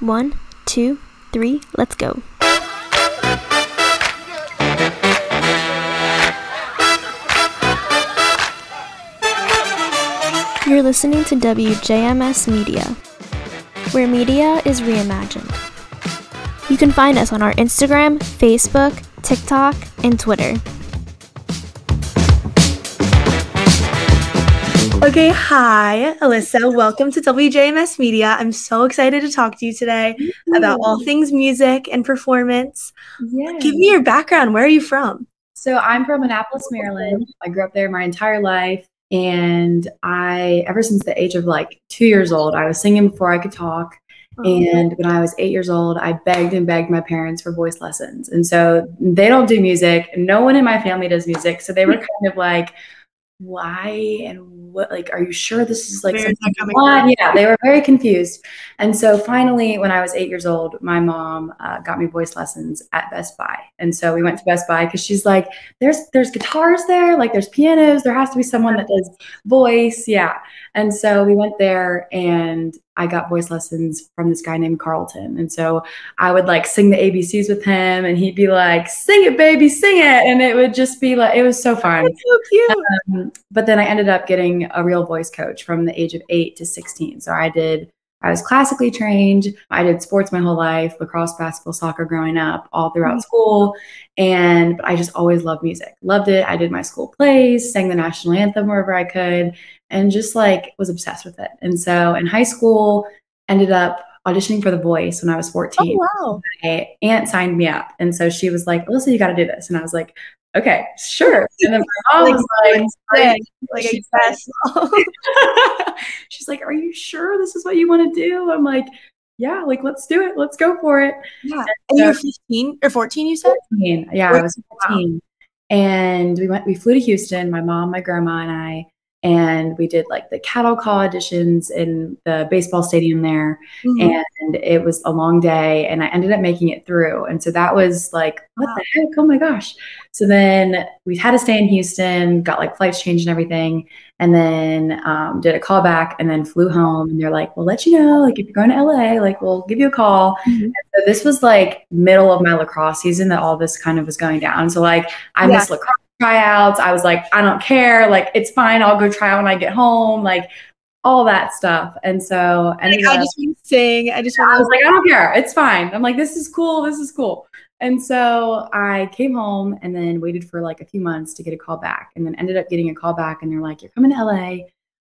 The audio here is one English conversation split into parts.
One, two, three, let's go. You're listening to WJMS Media, where media is reimagined. You can find us on our Instagram, Facebook, TikTok, and Twitter. Okay, hi, Alyssa. Welcome to WJMS Media. I'm so excited to talk to you today about all things music and performance. Yeah. Give me your background. Where are you from? So I'm from Annapolis, Maryland. I grew up there my entire life. And I, ever since the age of like two years old, I was singing before I could talk. And when I was eight years old, I begged and begged my parents for voice lessons. And so they don't do music. No one in my family does music. So they were kind of like, why and what like are you sure this is like something coming from? yeah they were very confused. And so finally when i was eight years old my mom uh, got me voice lessons at best buy. And so we went to best buy because she's like there's there's guitars there like there's pianos there has to be someone that does voice. Yeah. And so we went there and i got voice lessons from this guy named carlton and so i would like sing the abcs with him and he'd be like sing it baby sing it and it would just be like it was so fun That's so cute. um, but then I ended up getting a real voice coach from the age of eight to 16. So I did, I was classically trained. I did sports my whole life, lacrosse, basketball, soccer growing up, all throughout Mhm. school. And I just always loved music, loved it. I did my school plays, sang the national anthem wherever I could, and just like was obsessed with it. And so in high school, ended up auditioning for The Voice when I was 14 Oh, wow. my aunt signed me up. And so she was like, Alyssa, you got to do this. And I was like, okay, sure. And then my mom Like, was like, Like, like She a guess. she's like, are you sure this is what you want to do? I'm like, yeah, like, let's do it. Let's go for it. yeah. And you were 15 or 14, you said? 14. Yeah, I was 14. And we went, we flew to Houston, my mom, my grandma, and I. And we did like the cattle call auditions in the baseball stadium there. Mhm. and it was a long day and i ended up making it through and so that was like what Wow. the heck oh my gosh so then we had to stay in houston got like flights changed and everything and then um, did a call back and then flew home and they're like we'll let you know like if you're going to la like we'll give you a call Mhm. so this was like middle of my lacrosse season that all this kind of was going down so like i Yeah. missed lacrosse tryouts i was like i don't care like it's fine i'll go try out when i get home like all that stuff and so and Like, I just want to sing. I just I want was to. like, I don't care. It's fine. I'm like, this is cool. This is cool. And so I came home and then waited for like a few months to get a call back and then ended up getting a call back and they're like, you're coming to LA.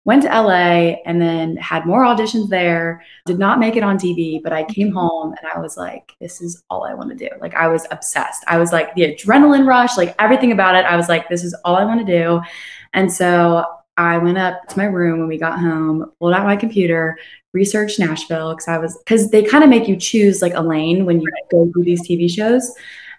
Went to LA and then had more auditions there. Did not make it on TV, but I came mm-hmm. home and I was like, this is all I want to do. Like, I was obsessed. I was like, the adrenaline rush, like everything about it. I was like, this is all I want to do. And so I went up to my room when we got home, pulled out my computer, researched Nashville because I was because they kind of make you choose like a lane when you go through these TV shows.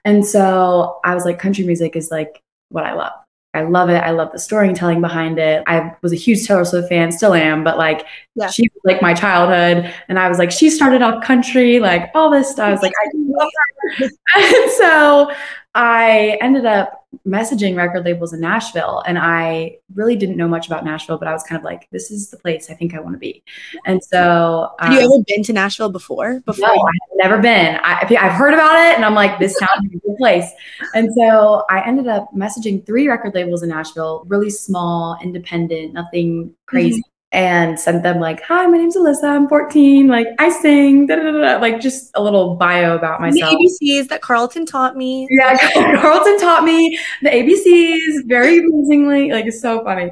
And so I was like, country music is like what I love. I love it. I love the storytelling behind it. I was a huge Taylor Swift fan, still am, but like Yeah. she was like my childhood. And I was like, she started off country, like all this stuff. I was like, I. and so I ended up messaging record labels in Nashville and I really didn't know much about Nashville, but I was kind of like, this is the place I think I want to be. And so Have you um, ever been to Nashville before? Before? no, I've never been. I, I've heard about it, and I'm like, this sounds like a good place. And so I ended up messaging three record labels in Nashville, really small, independent, nothing crazy, and sent them like, "Hi, my name's Alyssa. I'm 14. Like, I sing. Da, da, da, da," like just a little bio about myself." The. ABCs that Carlton taught me. Yeah, Carlton taught me the ABCs very amazingly. Like it's so funny.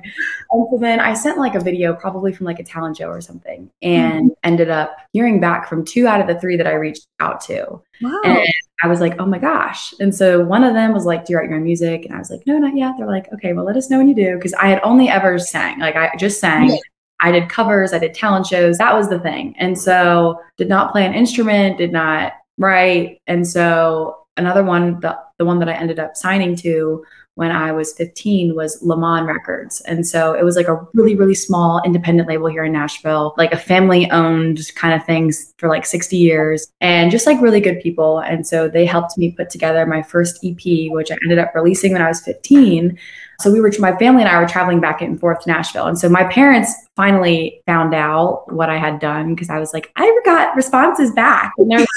And so then I sent like a video, probably from like a talent show or something, and mm-hmm. ended up hearing back from two out of the three that I reached out to. Wow. And I was like, oh my gosh. And so one of them was like, do you write your own music? And I was like, no, not yet. They're like, okay, well, let us know when you do. Cause I had only ever sang. Like I just sang. Yeah. I did covers, I did talent shows. That was the thing. And so did not play an instrument, did not write. And so another one, the, the one that I ended up signing to when I was 15 was Lamon Records. And so it was like a really, really small independent label here in Nashville, like a family owned kind of things for like 60 years and just like really good people. And so they helped me put together my first EP, which I ended up releasing when I was 15. So we were, my family and I were traveling back and forth to Nashville. And so my parents finally found out what I had done because I was like, I got responses back. And they're like,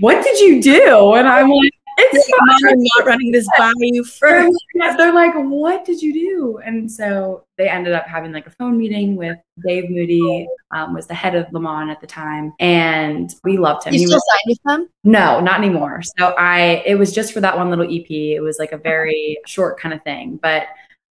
what did you do? And I'm like, it's fine. I'm not running this by you first. They're like, what did you do? And so they ended up having like a phone meeting with Dave Moody, um, was the head of Lamon at the time, and we loved him. You He still was- signed with them? no, not anymore. So I, it was just for that one little EP. It was like a very short kind of thing, but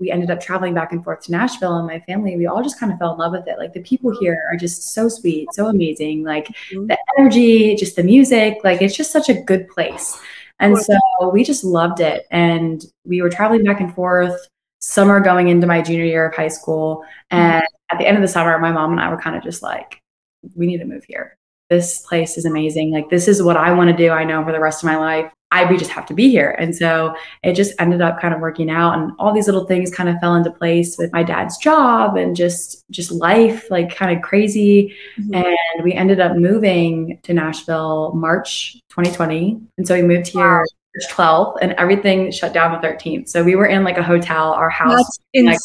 we ended up traveling back and forth to Nashville and my family, we all just kind of fell in love with it. Like the people here are just so sweet, so amazing. Like Mhm. the energy, just the music, like it's just such a good place. And so we just loved it. And we were traveling back and forth, summer going into my junior year of high school. And at the end of the summer, my mom and I were kind of just like, we need to move here. This place is amazing. Like, this is what I want to do. I know for the rest of my life. I we just have to be here. And so it just ended up kind of working out and all these little things kind of fell into place with my dad's job and just just life, like kind of crazy. Mhm. And we ended up moving to Nashville March 2020. And so we moved here March 12th and everything shut down the 13th. So we were in like a hotel, our house like,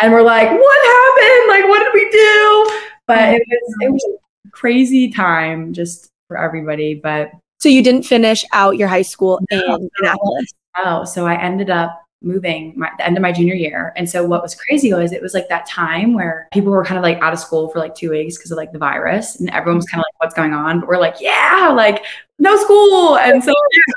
and we're like, what happened? Like, what did we do? But it was it was crazy time just for everybody. But So you didn't finish out your high school No. in Annapolis. oh, so I ended up moving my, the end of my junior year. And so what was crazy was it was like that time where people were kind of like out of school for like two weeks because of like the virus and everyone was kind of like, what's going on? But we're like, yeah, like no school. And so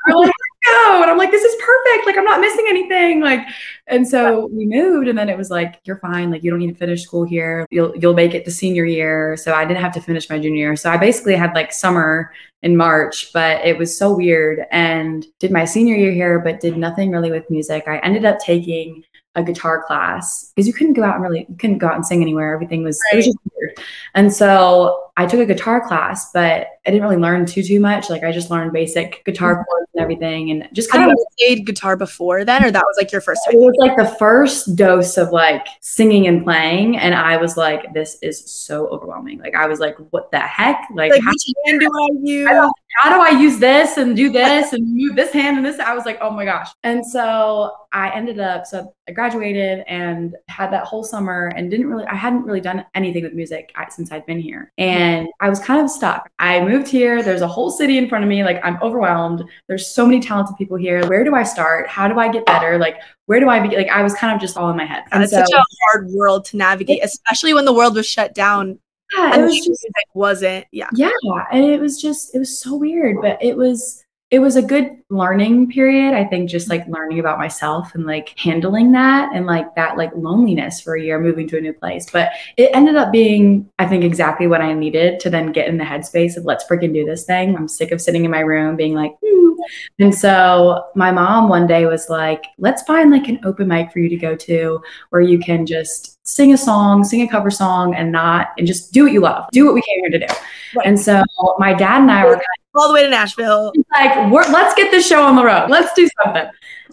yeah, like, go. And I'm like, this is perfect. Like I'm not missing anything. Like, and so we moved and then it was like, you're fine. Like you don't need to finish school here. You'll, you'll make it to senior year. So I didn't have to finish my junior year. So I basically had like summer in March, but it was so weird and did my senior year here, but did nothing really with music. I ended up taking a guitar class because you couldn't go out and really you couldn't go out and sing anywhere. Everything was it was just weird. And so I took a guitar class, but I didn't really learn too too much. Like I just learned basic guitar mm-hmm. chords and everything and just kind of played guitar before then, or that was like your first Time? it was like the first dose of like singing and playing and I was like this is so overwhelming. Like I was like what the heck? Like, Like, how which hand do I use? I how do I use this and do this and move this hand and this? I was like, oh my gosh. And so I ended up, so I graduated and had that whole summer and didn't really, I hadn't really done anything with music since I'd been here. Mm-hmm. And I was kind of stuck. I moved here. There's a whole city in front of me. Like I'm overwhelmed. There's so many talented people here. Where do I start? How do I get better? Like, where do I be? Like, I was kind of just all in my head. And It's so, such a hard world to navigate, especially when the world was shut down yeah, it was just, wasn't. Yeah. yeah and it was just it was so weird but it was it was a good learning period i think just like learning about myself and like handling that and like that like loneliness for a year moving to a new place but it ended up being i think exactly what i needed to then get in the headspace of let's freaking do this thing i'm sick of sitting in my room being like "Hmm." and so my mom one day was like let's find like an open mic for you to go to where you can just sing a song sing a cover song and not and just do what you love do what we came here to do Right. and so my dad and i were All the way to Nashville. like, let's get this show on the road. Let's do something.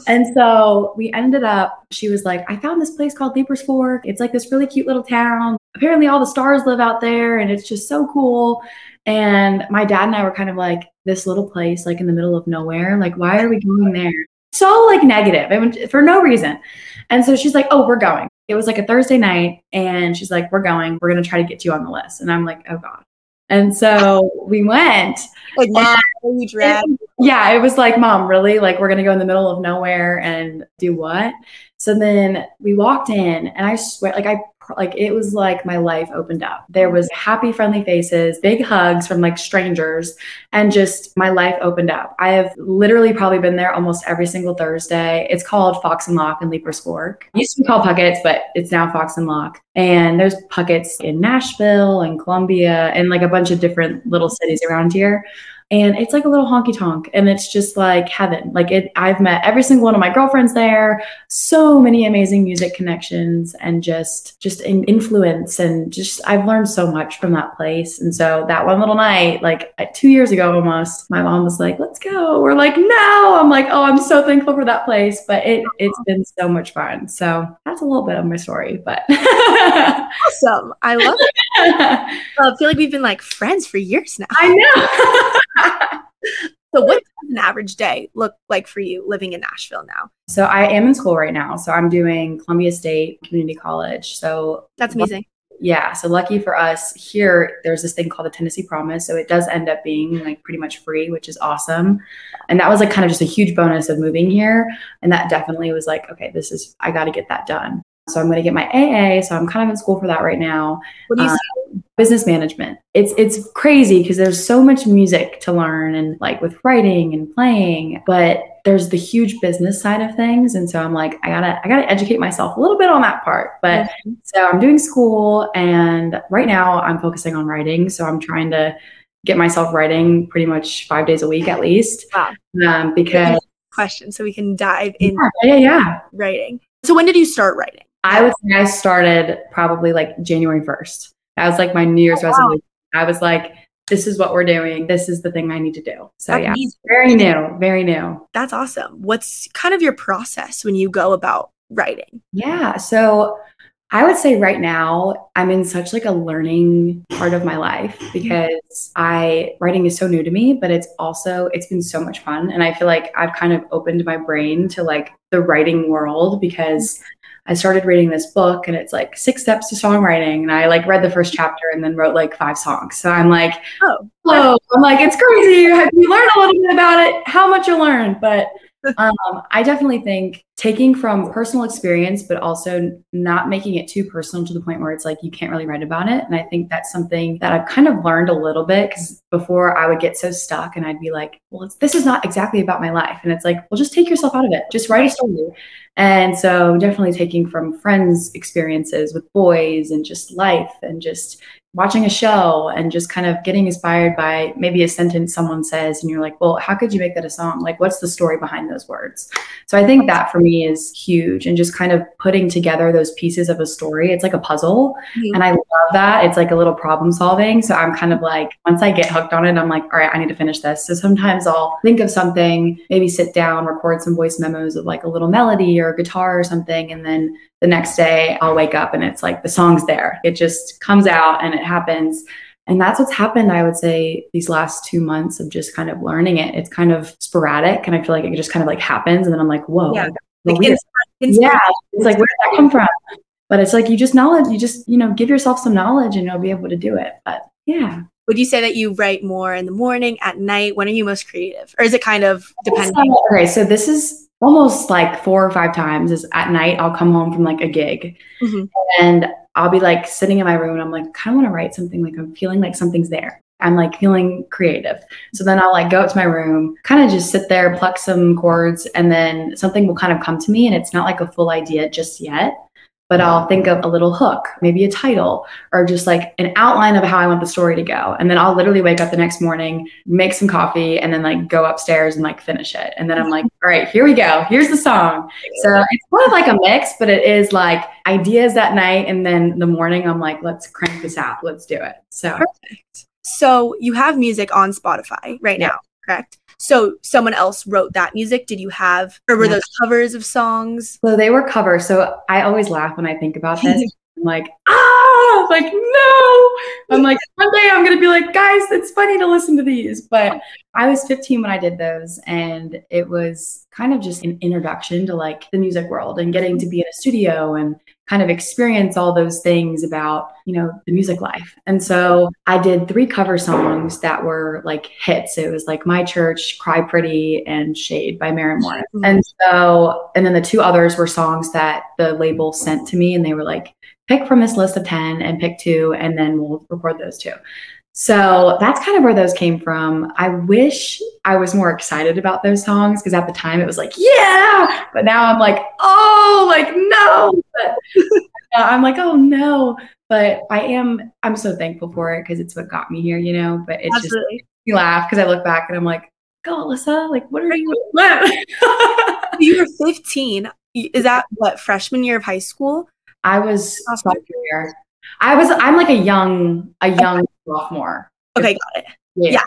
And so we ended up, she was like, I found this place called Leiper's Fork. It's like this really cute little town. Apparently, all the stars live out there and it's just so cool. And my dad and I were kind of like, this little place, like in the middle of nowhere. Like, why are we going there? So, like, negative. I negative and for no reason. And so she's like, oh, we're going. It was like a Thursday night. And she's like, we're going. We're going to try to get you on the list. And I'm like, oh, God. And so we went. Like, mom, you drag. Yeah, it was like, Mom, really? Like, we're going to go in the middle of nowhere and do what? So then we walked in, and I swear, like, I like it was like my life opened up. There was happy, friendly faces, big hugs from like strangers, and just my life opened up. I have literally probably been there almost every single Thursday. It's called Fox and Locke and Leiper's Fork. It used to be called Puckett's, but it's now Fox and Locke. And there's Puckett's in Nashville and Columbia and like a bunch of different little cities around here. And it's like a little honky tonk and it's just like heaven. Like it i've met every single one of my girlfriends there. So many amazing music connections and just just in influence and just i've learned so much from that place. And so that one little night like uh, two years ago almost my mom was like let's go. We're like no. I'm like oh i'm so thankful for that place. But it it's been so much fun. So that's a little bit of my story but awesome. I love it. I feel like we've been like friends for years now. I know so what does an average day look like for you living in Nashville now? So I am in school right now. So I'm doing Columbia State Community College. So that's amazing. Yeah. So lucky for us here, there's this thing called the Tennessee Promise. So it does end up being like pretty much free, which is awesome. And that was like kind of just a huge bonus of moving here. And that definitely was like, okay, this is, I got to get that done. So I'm going to get my AA. So I'm kind of in school for that right now. What do you um, business management. It's it's crazy because there's so much music to learn and like with writing and playing, but there's the huge business side of things. And so I'm like, I gotta I gotta educate myself a little bit on that part. But mm-hmm. so I'm doing school and right now I'm focusing on writing. So I'm trying to get myself writing pretty much five days a week at least. Wow. Um, because question so we can dive in yeah, yeah, yeah. writing. So when did you start writing? I would say I started probably like January 1st. That was like my New Year's oh, resolution. Wow. I was like, this is what we're doing. This is the thing I need to do. So That's yeah, amazing. very new, very new. That's awesome. What's kind of your process when you go about writing? Yeah. So I would say right now I'm in such like a learning part of my life because I writing is so new to me, but it's also it's been so much fun and I feel like I've kind of opened my brain to like the writing world because I started reading this book and it's like six steps to songwriting. And I like read the first mm-hmm. chapter and then wrote like five songs. So I'm like, oh, whoa. I'm like, it's crazy. You learn a little bit about it, how much you learn. But um, I definitely think taking from personal experience, but also not making it too personal to the point where it's like you can't really write about it. And I think that's something that I've kind of learned a little bit because before I would get so stuck and I'd be like, well, this is not exactly about my life. And it's like, well, just take yourself out of it, just write a story. And so, definitely taking from friends' experiences with boys and just life and just watching a show and just kind of getting inspired by maybe a sentence someone says and you're like well how could you make that a song? Like what's the story behind those words? So i think that for me is huge and just kind of putting together those pieces of a story. It's like a puzzle mm-hmm. and i love that. It's like a little problem solving. So i'm kind of like once i get hooked on it i'm like all right i need to finish this. So sometimes i'll think of something maybe sit down record some voice memos of like a little melody or a guitar or something and then the next day I'll wake up and it's like the song's there. It just comes out and it happens. And that's what's happened, I would say, these last two months of just kind of learning it. It's kind of sporadic and I feel like it just kind of like happens. And then I'm like, whoa. Yeah, like yeah. It's like, where did that come from? But it's like you just knowledge, you just, you know, give yourself some knowledge and you'll be able to do it. But yeah. Would you say that you write more in the morning, at night? When are you most creative? Or is it kind of dependent? Okay, so this is almost like four or five times is at night I'll come home from like a gig mm-hmm. and I'll be like sitting in my room and I'm like kind of want to write something like I'm feeling like something's there. I'm like feeling creative. So then I'll like go up to my room, kind of just sit there, pluck some chords, and then something will kind of come to me. And it's not like a full idea just yet but I'll think of a little hook, maybe a title, or just like an outline of how I want the story to go. And then I'll literally wake up the next morning, make some coffee, and then like go upstairs and like finish it. And then I'm like, all right, here we go. Here's the song. So it's kind of like a mix, but it is like ideas that night. And then the morning, I'm like, let's crank this out. Let's do it. So perfect. So you have music on Spotify right yeah. now, correct? So someone else wrote that music. Did you have, or were yeah. those covers of songs? So they were covers. So I always laugh when I think about this. I'm like, ah, like, no. I'm like, one day I'm going to be like, guys, it's funny to listen to these. But I was 15 when I did those. And it was kind of just an introduction to like the music world and getting to be in a studio and kind of experience all those things about, you know, the music life. And so I did three cover songs that were like hits. It was like My Church, Cry Pretty, and Shade by Maren Morris. And so, and then the two others were songs that the label sent to me and they were like, pick from this list of 10 and pick two, and then we'll record those two. So that's kind of where those came from. I wish I was more excited about those songs because at the time it was like, yeah, but now I'm like, oh, like, no. But I'm like, oh, no. But I am, I'm so thankful for it because it's what got me here, you know. But it's Absolutely. just, me laugh because I look back and I'm like, go, Alyssa, like, what are you? You were 15. Is that what freshman year of high school? I was sophomore year. I was. I'm like a young, a young sophomore. Okay, got it. Yeah.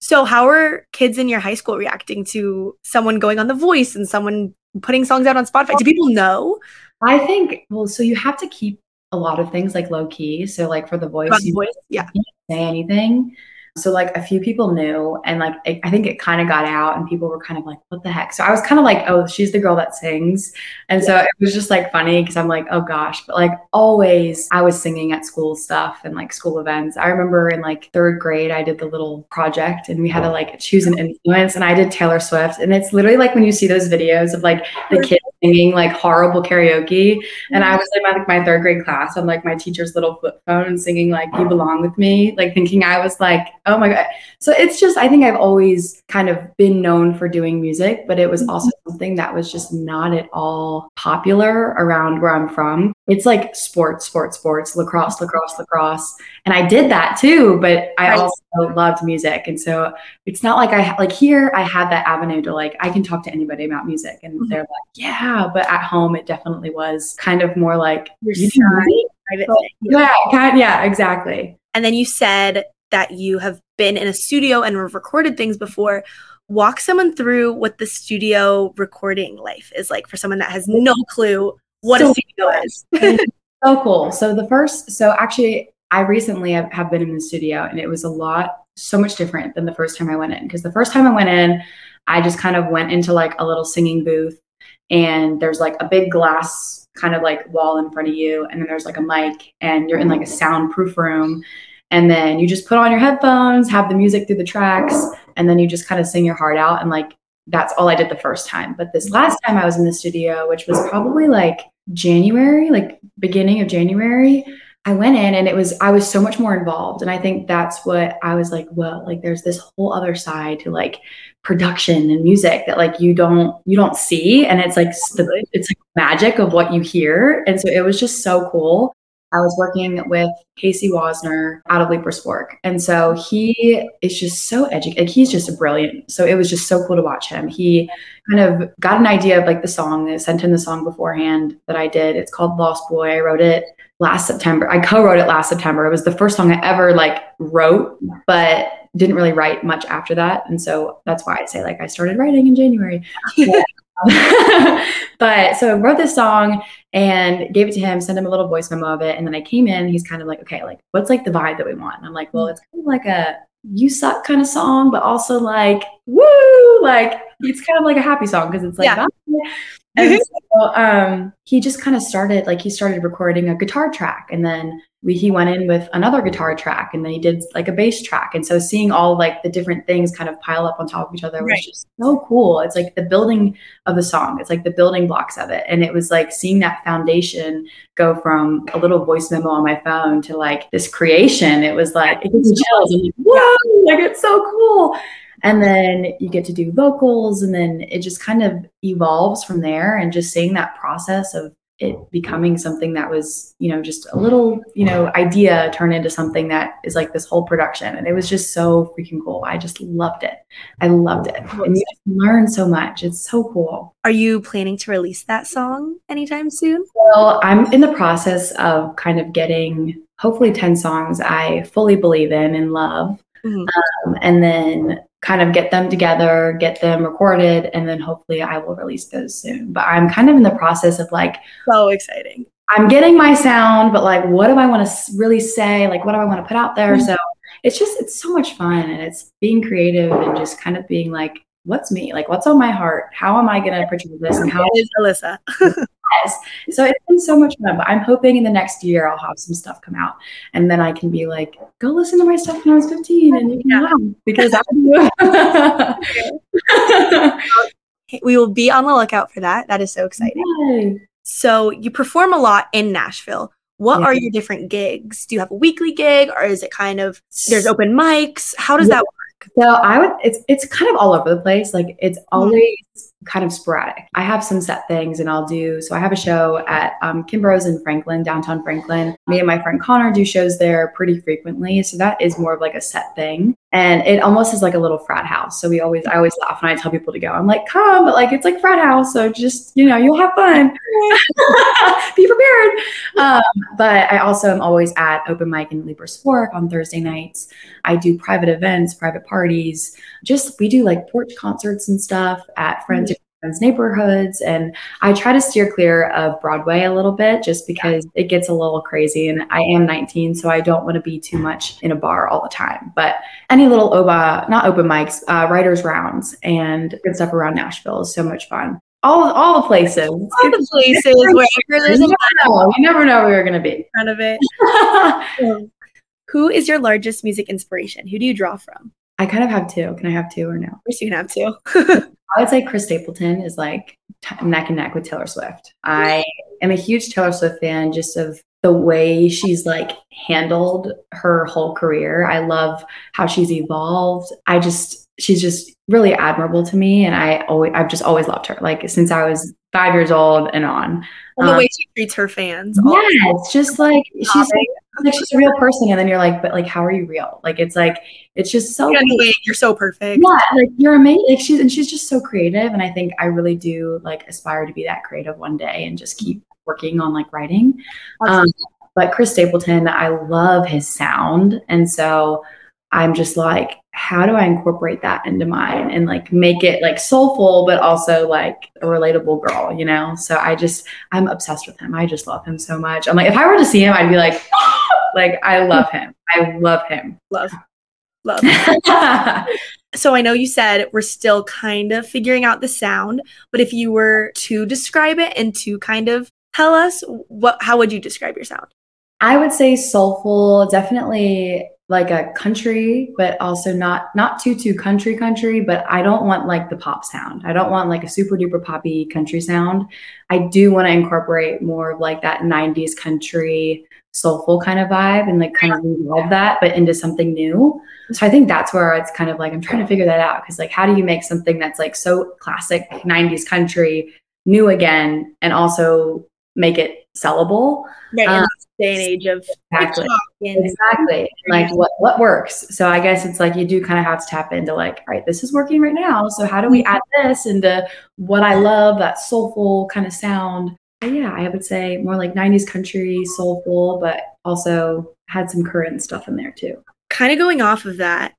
So, how are kids in your high school reacting to someone going on The Voice and someone putting songs out on Spotify? Do people know? I think. Well, so you have to keep a lot of things like low key. So, like for The Voice, you The Voice? Yeah. can't say anything. So like a few people knew, and like I I think it kind of got out, and people were kind of like, "What the heck?" So I was kind of like, "Oh, she's the girl that sings," and so it was just like funny because I'm like, "Oh gosh," but like always, I was singing at school stuff and like school events. I remember in like third grade, I did the little project, and we had to like choose an influence, and I did Taylor Swift, and it's literally like when you see those videos of like the kids singing like horrible karaoke, and I mm-hmm. was in my like my third grade class on like my teacher's little flip phone singing like "You Belong with Me," like thinking I was like, oh my god. So it's just I think I've always kind of been known for doing music, but it was also something that was just not at all popular around where I'm from. It's like sports, sports, sports, lacrosse, lacrosse, lacrosse, and I did that too. But I Right. also loved music, and so it's not like I like here I had that avenue to like I can talk to anybody about music, and Mhm. they're like, yeah. But at home, it definitely was kind of more like Your "You do side. music?" Private thing. Yeah, yeah, exactly. And then you said that you have been in a studio and have recorded things before. Walk someone through what the studio recording life is like for someone that has no clue what a So studio is. so cool. So the first, so actually, I recently have, have been in the studio, and it was a lot, so much different than the first time I went in. Because the first time I went in, I just kind of went into like a little singing booth, and there's like a big glass kind of like wall in front of you, and then there's like a mic, and you're in like a mm-hmm. soundproof room. And then you just put on your headphones, have the music through the tracks, and then you just kind of sing your heart out. And like that's all I did the first time. But this mm-hmm. last time I was in the studio, which was probably like January, like beginning of January, I went in and it was I was so much more involved. And I think that's what I was like, well, like there's this whole other side to like production and music that like you don't you don't see. And it's like it's like magic of what you hear. And so it was just so cool. I was working with Casey Wasner out of Leiper's Fork. And so he is just so educated. He's just a brilliant. So it was just so cool to watch him. He kind of got an idea of like the song. They sent him the song beforehand that I did. It's called Lost Boy. I wrote it last September. I co-wrote it last September. It was the first song I ever like wrote, but didn't really write much after that. And so that's why I say like I started writing in January. but so I wrote this song and gave it to him, sent him a little voice memo of it. And then I came in, he's kind of like, okay, like what's like the vibe that we want? And I'm like, well, it's kind of like a you suck kind of song, but also like, woo, like it's kind of like a happy song because it's like, Yeah. "Bye." and so um, he just kind of started like he started recording a guitar track and then we, he went in with another guitar track and then he did like a bass track. And so seeing all like the different things kind of pile up on top of each other was Right. just so cool. It's like the building of the song. It's like the building blocks of it. And it was like seeing that foundation go from a little voice memo on my phone to like this creation. It was like it gives me chills. I'm like whoa like it's so cool. And then you get to do vocals and then it just kind of evolves from there. And just seeing that process of it becoming something that was you know just a little you know idea turn into something that is like this whole production. And it was just so freaking cool. I just loved it. I loved it. And you just learn so much. It's so cool. Are you planning to release that song anytime soon? well i'm in the process of kind of getting hopefully 10 songs i fully believe in and love. Mhm. um, and then kind of get them together, get them recorded, and then hopefully I will release those soon. But I'm kind of in the process of like, So exciting. I'm getting my sound, but like, what do I want to really say? Like, what do I want to put out there? Mm-hmm. So it's just, it's so much fun and it's being creative and just kind of being like, what's me? Like, what's on my heart? How am I going to portray this? And how is Alyssa. so it's been so much fun, but I'm hoping in the next year I'll have some stuff come out, and then I can be like, go listen to my stuff when I was 15, and you can Yeah. laugh because I We will be on the lookout for that. That is so exciting. Yay. So you perform a lot in Nashville. What Yeah. are your different gigs? Do you have a weekly gig or is it kind of there's open mics? How does Yeah. that work? So I would it's it's kind of all over the place. Like it's hmm. always kind of sporadic. I have some set things and I'll do, so I have a show at um, Kimbro's in Franklin, downtown Franklin. Me and my friend Connor do shows there pretty frequently. So that is more of like a set thing. And it almost is like a little frat house. So we always, I always laugh when I tell people to go. I'm like, come, but like it's like frat house. So just, you know, you'll have fun. Be prepared. Um, but I also am always at open mic in Leiper's Fork on Thursday nights. I do private events, private parties. Just we do like porch concerts and stuff at friends friends' neighborhoods. And I try to steer clear of Broadway a little bit just because it gets a little crazy. And I am 19, so I don't want to be too much in a bar all the time. But any little OBA, not open mics, uh, writers' rounds and good stuff around Nashville is so much fun. All, all the places. All the places wherever there's know. You never know where you're going to be. in front of it. Who is your largest music inspiration? Who do you draw from? I kind of have two. Can I have two or no? Of course, you can have two. I would say Chris Stapleton is like t- neck and neck with Taylor Swift. I am a huge Taylor Swift fan just of the way she's like handled her whole career. I love how she's evolved. I just she's just really admirable to me and I always I've just always loved her like since I was 5 years old and on. The Um, way she treats her fans. yeah, it's just like she's like, like she's a real person and then you're like but like how are you real? Like it's like it's just so Anyway, you're so perfect. yeah, like you're amazing. Like she's and she's just so creative, and I think I really do like aspire to be that creative one day and just keep working on like writing. Um, but Chris Stapleton, I love his sound, and so I'm just like, how do I incorporate that into mine and like make it like soulful, but also like a relatable girl, you know? So I just I'm obsessed with him. I just love him so much. I'm like, if I were to see him, I'd be like, like I hmm. love him. I love him. Love. Love. So I know you said we're still kind of figuring out the sound, but if you were to describe it and to kind of tell us what how would you describe your sound? I would say soulful, definitely like a country, but also not not too too country country. But I don't want like the pop sound. I don't want like a super duper poppy country sound. I do want to incorporate more of like that '90s country soulful kind of vibe and like kind of evolve that, but into something new. So I think that's where it's kind of like I'm trying to figure that out because like how do you make something that's like so classic '90s country new again and also make it sellable? Right. in Um, this day and age of Exactly. Exactly. Like what what works. So I guess it's like you do kind of have to tap into like, all right, this is working right now. So how do we add this into what I love, that soulful kind of sound? But yeah, I would say more like 90s country, soulful, but also had some current stuff in there too. kind of going off of that.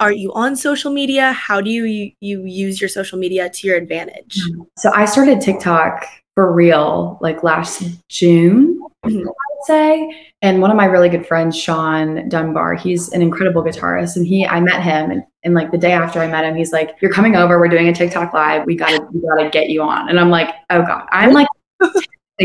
Are you on social media? How do you you use your social media to your advantage? So I started TikTok for real like last June, Mhm. I would say. And one of my really good friends, Sean Dunbar, he's an incredible guitarist. And he I met him and, and like the day after I met him, he's like, You're coming over, we're doing a TikTok live. We gotta we gotta get you on. And I'm like, oh God. I'm like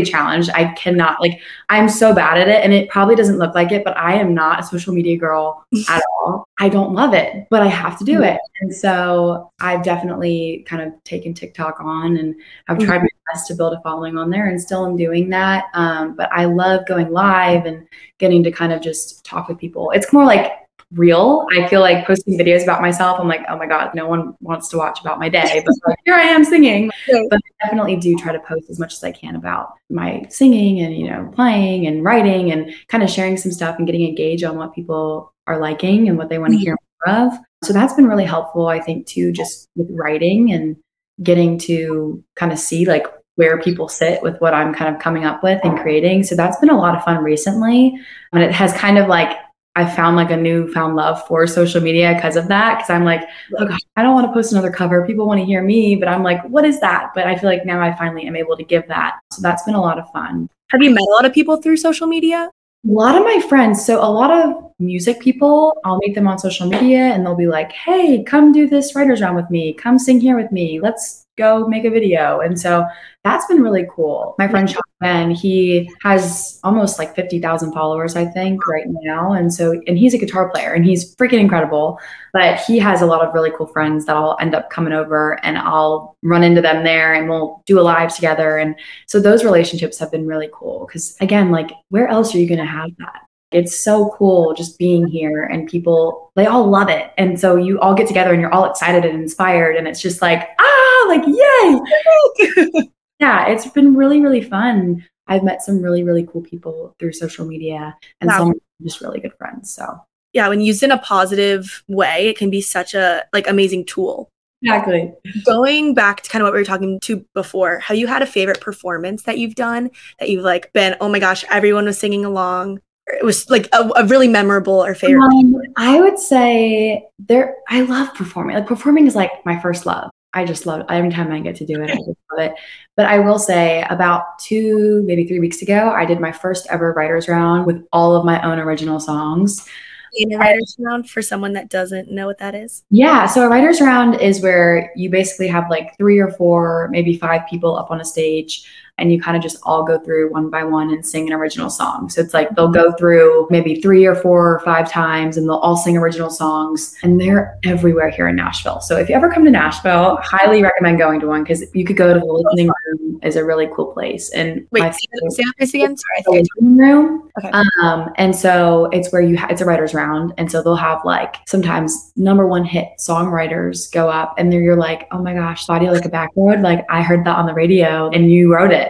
challenged. I cannot like I'm so bad at it. And it probably doesn't look like it, but I am not a social media girl at all. I don't love it, but I have to do it. And so I've definitely kind of taken TikTok on and I've tried my best to build a following on there and still am doing that. Um, but I love going live and getting to kind of just talk with people. It's more like real. I feel like posting videos about myself. I'm like, oh my God, no one wants to watch about my day, but like, here I am singing. But I definitely do try to post as much as I can about my singing and, you know, playing and writing and kind of sharing some stuff and getting a gauge on what people are liking and what they want to mm-hmm. hear more of. So that's been really helpful, I think, too, just with writing and getting to kind of see like where people sit with what I'm kind of coming up with and creating. So that's been a lot of fun recently. And it has kind of like, I found like a newfound love for social media because of that. Because I'm like, oh gosh, I don't want to post another cover. People want to hear me, but I'm like, what is that? But I feel like now I finally am able to give that. So that's been a lot of fun. Have you met a lot of people through social media? A lot of my friends, so a lot of music people, I'll meet them on social media and they'll be like, hey, come do this writer's round with me. Come sing here with me. Let's go make a video. And so that's been really cool. My friend Sean Ben, he has almost like 50,000 followers, I think, right now. And so, and he's a guitar player and he's freaking incredible. But he has a lot of really cool friends that I'll end up coming over and I'll run into them there and we'll do a live together. And so those relationships have been really cool because, again, like, where else are you going to have that? It's so cool just being here and people, they all love it. And so you all get together and you're all excited and inspired. And it's just like, ah, like, yay. yeah, it's been really, really fun. I've met some really, really cool people through social media and wow. some just really good friends. So yeah, when used in a positive way, it can be such a like amazing tool. Exactly. Going back to kind of what we were talking to before, have you had a favorite performance that you've done that you've like been, oh my gosh, everyone was singing along? It was like a, a really memorable or favorite. Um, I would say there. I love performing. Like performing is like my first love. I just love it. every time I get to do it. I just love it. But I will say, about two, maybe three weeks ago, I did my first ever writers round with all of my own original songs in a writer's round for someone that doesn't know what that is? Yeah. So a writer's round is where you basically have like three or four, maybe five people up on a stage and you kind of just all go through one by one and sing an original song. So it's like they'll go through maybe three or four or five times and they'll all sing original songs and they're everywhere here in Nashville. So if you ever come to Nashville, highly recommend going to one because you could go to the listening room is a really cool place. And wait, say that again. Sorry, room. Okay. Um, and so it's where you ha- it's a writers round, and so they'll have like sometimes number one hit songwriters go up, and they're you're like, oh my gosh, body like a back road. Like I heard that on the radio, and you wrote it.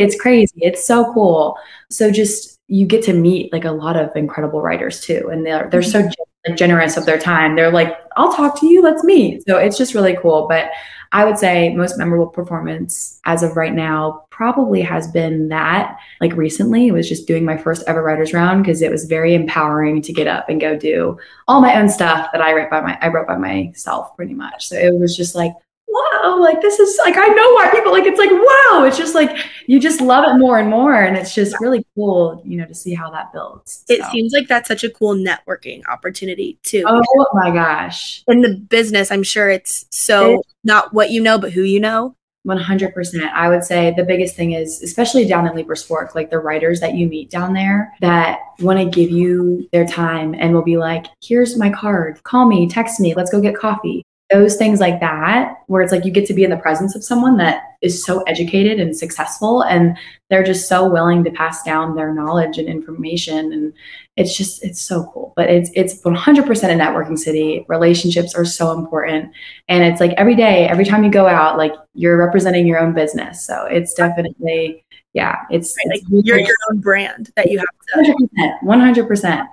It's crazy. It's so cool. So just you get to meet like a lot of incredible writers too, and they're they're so mm-hmm. generous of their time. They're like, I'll talk to you. Let's meet. So it's just really cool. But I would say most memorable performance as of right now probably has been that. Like recently, it was just doing my first ever writers round because it was very empowering to get up and go do all my own stuff that I wrote by my I wrote by myself pretty much. So it was just like wow, like this is like I know why people like it's like wow, it's just like you just love it more and more, and it's just really cool, you know, to see how that builds. It seems like that's such a cool networking opportunity too. Oh my gosh! In the business, I'm sure it's so not what you know, but who you know. 100%. I would say the biggest thing is, especially down in Leiper's Fork, like the writers that you meet down there that want to give you their time and will be like, here's my card, call me, text me, let's go get coffee those things like that where it's like you get to be in the presence of someone that is so educated and successful and they're just so willing to pass down their knowledge and information and it's just it's so cool. But it's it's 100% a networking city. Relationships are so important. And it's like every day every time you go out like you're representing your own business. So it's definitely yeah it's, right, it's like you're your own brand that you have to 100% 100%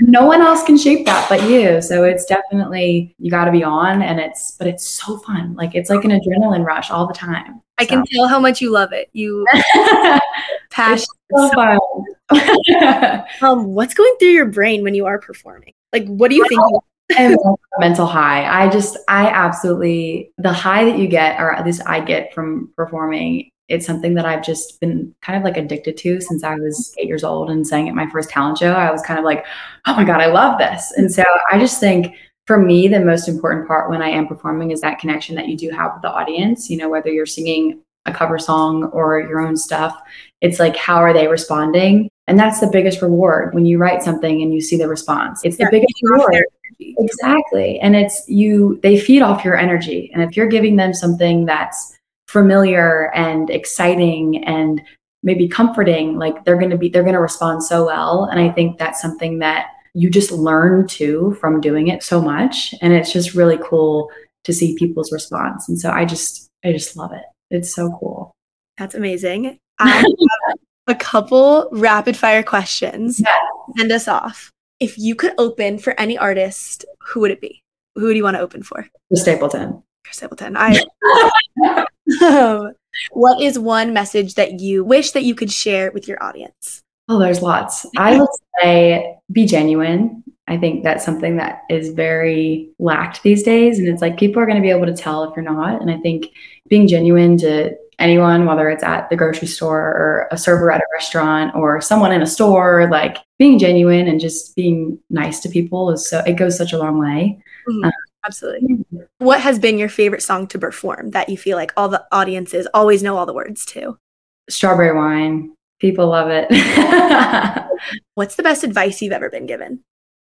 no one else can shape that but you so it's definitely you got to be on and it's but it's so fun like it's like an adrenaline rush all the time i so. can tell how much you love it you passion so fun. um what's going through your brain when you are performing like what do you think mental high. I just, I absolutely, the high that you get, or at least I get from performing, it's something that I've just been kind of like addicted to since I was eight years old and sang at my first talent show. I was kind of like, oh my God, I love this. And so I just think for me, the most important part when I am performing is that connection that you do have with the audience. You know, whether you're singing a cover song or your own stuff, it's like, how are they responding? And that's the biggest reward when you write something and you see the response. It's the biggest reward. Exactly. And it's you, they feed off your energy. And if you're giving them something that's familiar and exciting and maybe comforting like they're going to be they're going to respond so well. And i think that's something that you just learn too from doing it so much. And it's just really cool to see people's response. And so i just i just love it. It's so cool. That's amazing. I have a couple rapid fire questions. Yes. send us off. If you could open for any artist who would it be? Who would you want to open for? The stapleton. Chris Stapleton. I um, what is one message that you wish that you could share with your audience? Oh, there's lots. I would say be genuine. I think that's something that is very lacked these days. And it's like people are going to be able to tell if you're not. And I think being genuine to anyone, whether it's at the grocery store or a server at a restaurant or someone in a store, like being genuine and just being nice to people is so, it goes such a long way. Mm-hmm. Um, Absolutely. Mm-hmm. What has been your favorite song to perform that you feel like all the audiences always know all the words to? Strawberry wine. People love it. What's the best advice you've ever been given?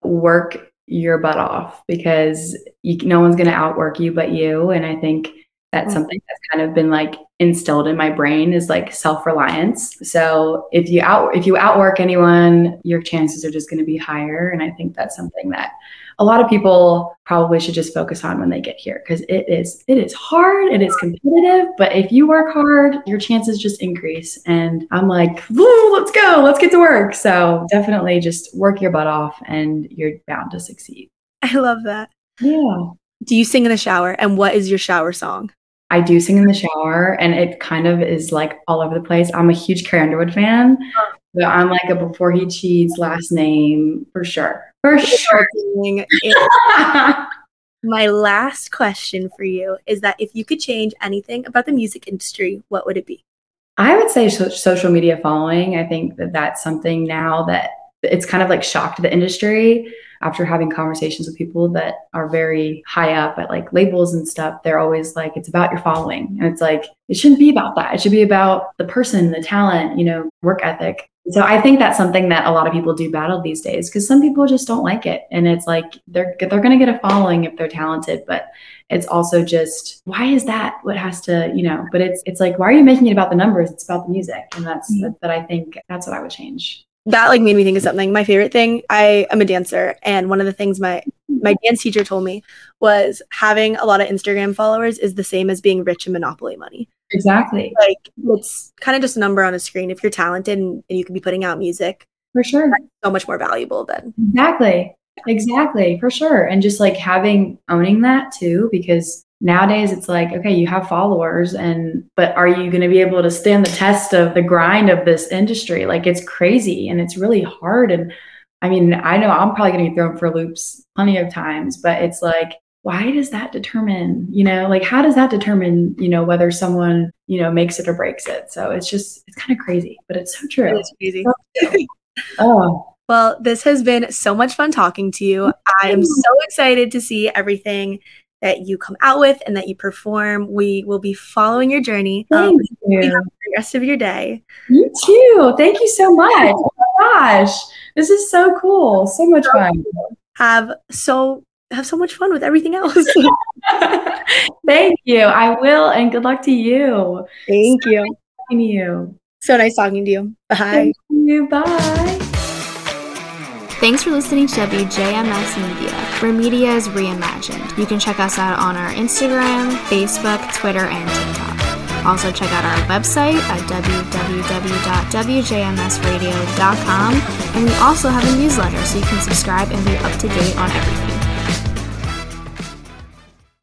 Work your butt off because you, no one's going to outwork you but you. And I think That's Mm. something that's kind of been like instilled in my brain is like self-reliance. So if you out if you outwork anyone, your chances are just going to be higher. And I think that's something that a lot of people probably should just focus on when they get here because it is it is hard, it is competitive, but if you work hard, your chances just increase. And I'm like, let's go, let's get to work. So definitely just work your butt off and you're bound to succeed. I love that. Yeah. Do you sing in the shower? And what is your shower song? I do sing in the shower and it kind of is like all over the place. I'm a huge Carrie Underwood fan. So I'm like a before he cheats last name for sure. For sure. My last question for you is that if you could change anything about the music industry, what would it be? I would say so- social media following. I think that that's something now that it's kind of like shocked the industry after having conversations with people that are very high up at like labels and stuff. They're always like, it's about your following. And it's like, it shouldn't be about that. It should be about the person, the talent, you know, work ethic. So I think that's something that a lot of people do battle these days because some people just don't like it. And it's like they're they're gonna get a following if they're talented, but it's also just why is that what has to you know but it's it's like why are you making it about the numbers it's about the music and that's Mhm. that, that i think that's what i would change That like made me think of something. My favorite thing, I am a dancer, and one of the things my my dance teacher told me was having a lot of Instagram followers is the same as being rich in monopoly money. exactly Like it's kind of just a number on a screen. If you're talented and, and you can be putting out music, for sure so much more valuable than exactly exactly for sure and just like having owning that too because nowadays it's like okay you have followers and but are you going to be able to stand the test of the grind of this industry? Like it's crazy and it's really hard and i mean i know i'm probably going to be thrown for loops plenty of times but it's like why does that determine you know like how does that determine you know whether someone you know makes it or breaks it? So it's just it's kind of crazy but it's so true. It's crazy. oh. Well, this has been so much fun talking to you. I am so excited to see everything that you come out with and that you perform. We will be following your journey um, thank for you the rest of your day. You too. Thank you so much. Oh my gosh. This is so cool. So much fun. Have so have so much fun with everything else. Thank you. I will. And good luck to you. Thank you. Talking to you. So nice talking to you. Bye. Thank you. Bye. Thanks for listening to WJMS Media, where media is reimagined. You can check us out on our Instagram, Facebook, Twitter, and TikTok. Also, check out our website at www.wjmsradio.com, and we also have a newsletter so you can subscribe and be up to date on everything.